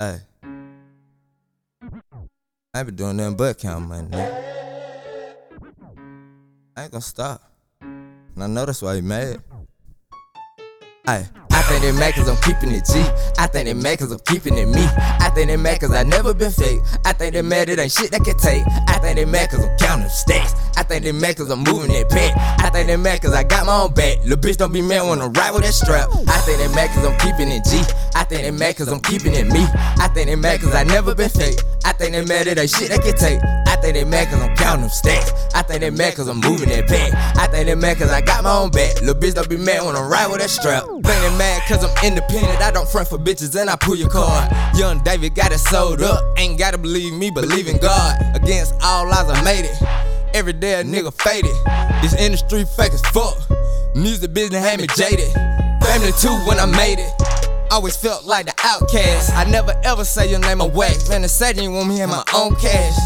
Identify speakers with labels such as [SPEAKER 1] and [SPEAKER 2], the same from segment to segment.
[SPEAKER 1] Hey. I ain't been doing nothing but count money. I ain't gonna stop. And I know that's why you mad. I think they mad cause I'm keeping it G. I think they mad cause I'm keeping it me. I think they mad cause I never been fake. I think they mad it ain't shit that can take. I think they mad cause I'm counting stacks. I think they mad cause I'm moving that pet. I think they mad cause I got my own back. Lil' bitch don't be mad when I ride with that strap. I think they mad cause I'm keeping it G. I think they mad cause I'm keeping it me. I think they mad cause I never been fake. I think they mad it ain't shit that can take. I think they mad cause I'm counting stacks. I think they mad cause I'm moving that pack. I think they mad cause I got my own back. Lil' bitch don't be mad when I ride with that strap. They mad cause I'm independent. I don't front for bitches and I pull your card. Young David got it sold up. Ain't gotta believe me, believe in God. Against all odds, I made it. Every day a nigga faded. This industry fake as fuck. Music business had me jaded. Family too when I made it. Always felt like the outcast. I never ever say your name away. Man, the Satan want me in my own cash.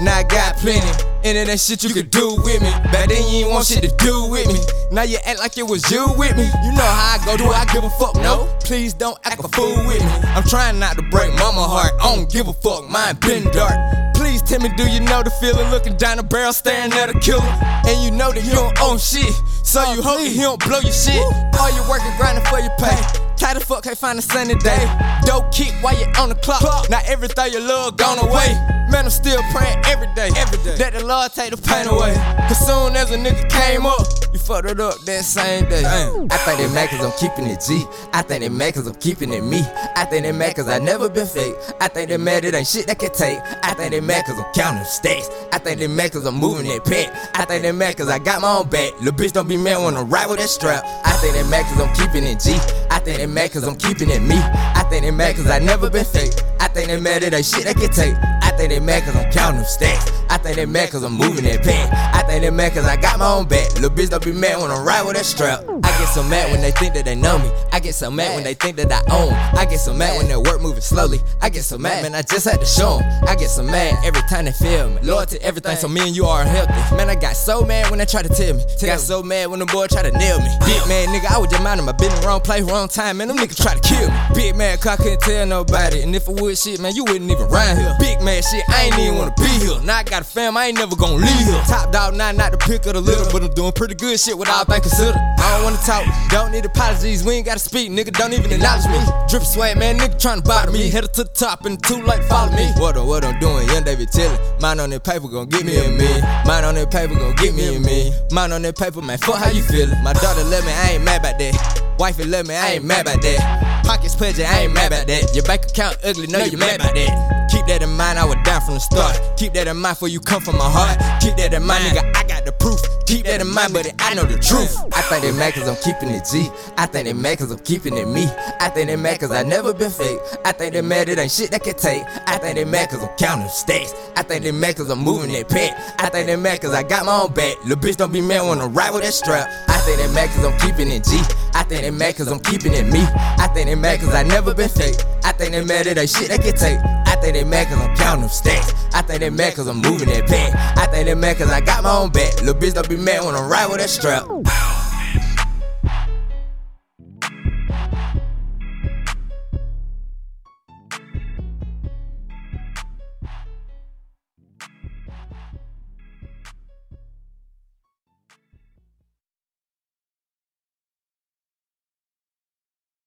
[SPEAKER 1] Now I got plenty. And it ain't shit you could do with me. Back then you ain't want shit to do with me. Now you act like it was you with me. You know how I go, do I give a fuck? No. Please don't act a fool with me. I'm trying not to break mama heart. I don't give a fuck, mine been dark. Please tell me, do you know the feeling? Looking down the barrel, staring at a killer. And you know that you don't own shit. So you hope that he don't blow your shit. All you working, grinding for your pay. Tired as fuck, can't find a sunny day. Dope kick while you on the clock. Now everything you love gone away. Man, I'm still praying every day. Every day. That the Lord take the pain away. Cause soon as a nigga came up, you fucked it up that same day. I think they mad cause I'm keeping it G. I think they mad cause I'm keeping it me. I think they mad cause I never been fake. I think they mad it ain't shit that can take. I think they mad cause I'm counting stacks. I think they mad cause I'm moving that pet. I think they mad cause I got my own back. Lil' bitch don't be mad when I ride with that strap. I think they mad cause I'm keeping it G. I think they mad cause I'm keeping it me. I think they mad cause I never been fake. I think they mad it ain't shit that can take. Think they mad cause I'm counting them stacks. I think they mad cause I'm moving that pen. I think they mad cause I got my own back. Little bitch don't be mad when I ride with that strap. I get so mad when they think that they know me. I get so mad when they think that I own. I get so mad when their work moving slowly. I get so mad, man, I just had to show 'em. I get so mad every time they feel me. Lord to everything, so me and you are healthy. Man, I got so mad when they try to tell me. Got so mad when the boy try to nail me. Big man, nigga, I was just minding my business. Wrong place, wrong time, man. Them niggas try to kill me. Big man, cause I couldn't tell nobody. And if I would shit, man, you wouldn't even rhyme here. Big man shit, I ain't even wanna be here. Now I got a fam, I ain't never gonna leave here. Top dog, now not the pick of the litter, but I'm doing pretty good shit with all things considered. I don't wanna talk, don't need apologies. We ain't gotta speak, nigga, don't even acknowledge me. Drip swag, man, nigga tryna bother me. Headed to the top and too late, follow me. What I'm, what I'm doing, young David chillin'. Mine on that paper gon' get me a me. Mine on that paper gon' get me a me. Mine on that paper, man, fuck how you feelin'. My daughter love me, I ain't mad about that. Wifey love me, I ain't mad about that. Pockets pudgy, I ain't mad about that. Your bank account ugly, know you mad about that. Keep that in mind, I was down from the start. Keep that in mind for you come from my heart. Keep that in mind, nigga, I got proof. Keep that in mind, but I know the truth. I think they mad cause I'm keeping it G. I think they mad cause I'm keeping it me. I think they mad cause I never been fake. I think they mad it ain't shit that can take. I think they mad cause I'm counting stacks. I think they mad cause I'm moving that pet. I think they mad cause I got my own back. Lil' bitch don't be mad when I ride with that strap. I think they mad cause I'm keeping it G. I think they mad cause I'm keeping it me. I think they mad cause I never been fake. I think they mad it ain't shit that can take. I think they mad cause I'm counting stacks. I think they mad cause I'm moving that pen. I think they mad cause I got my own back. Little bitch don't be mad when I ride with that strap.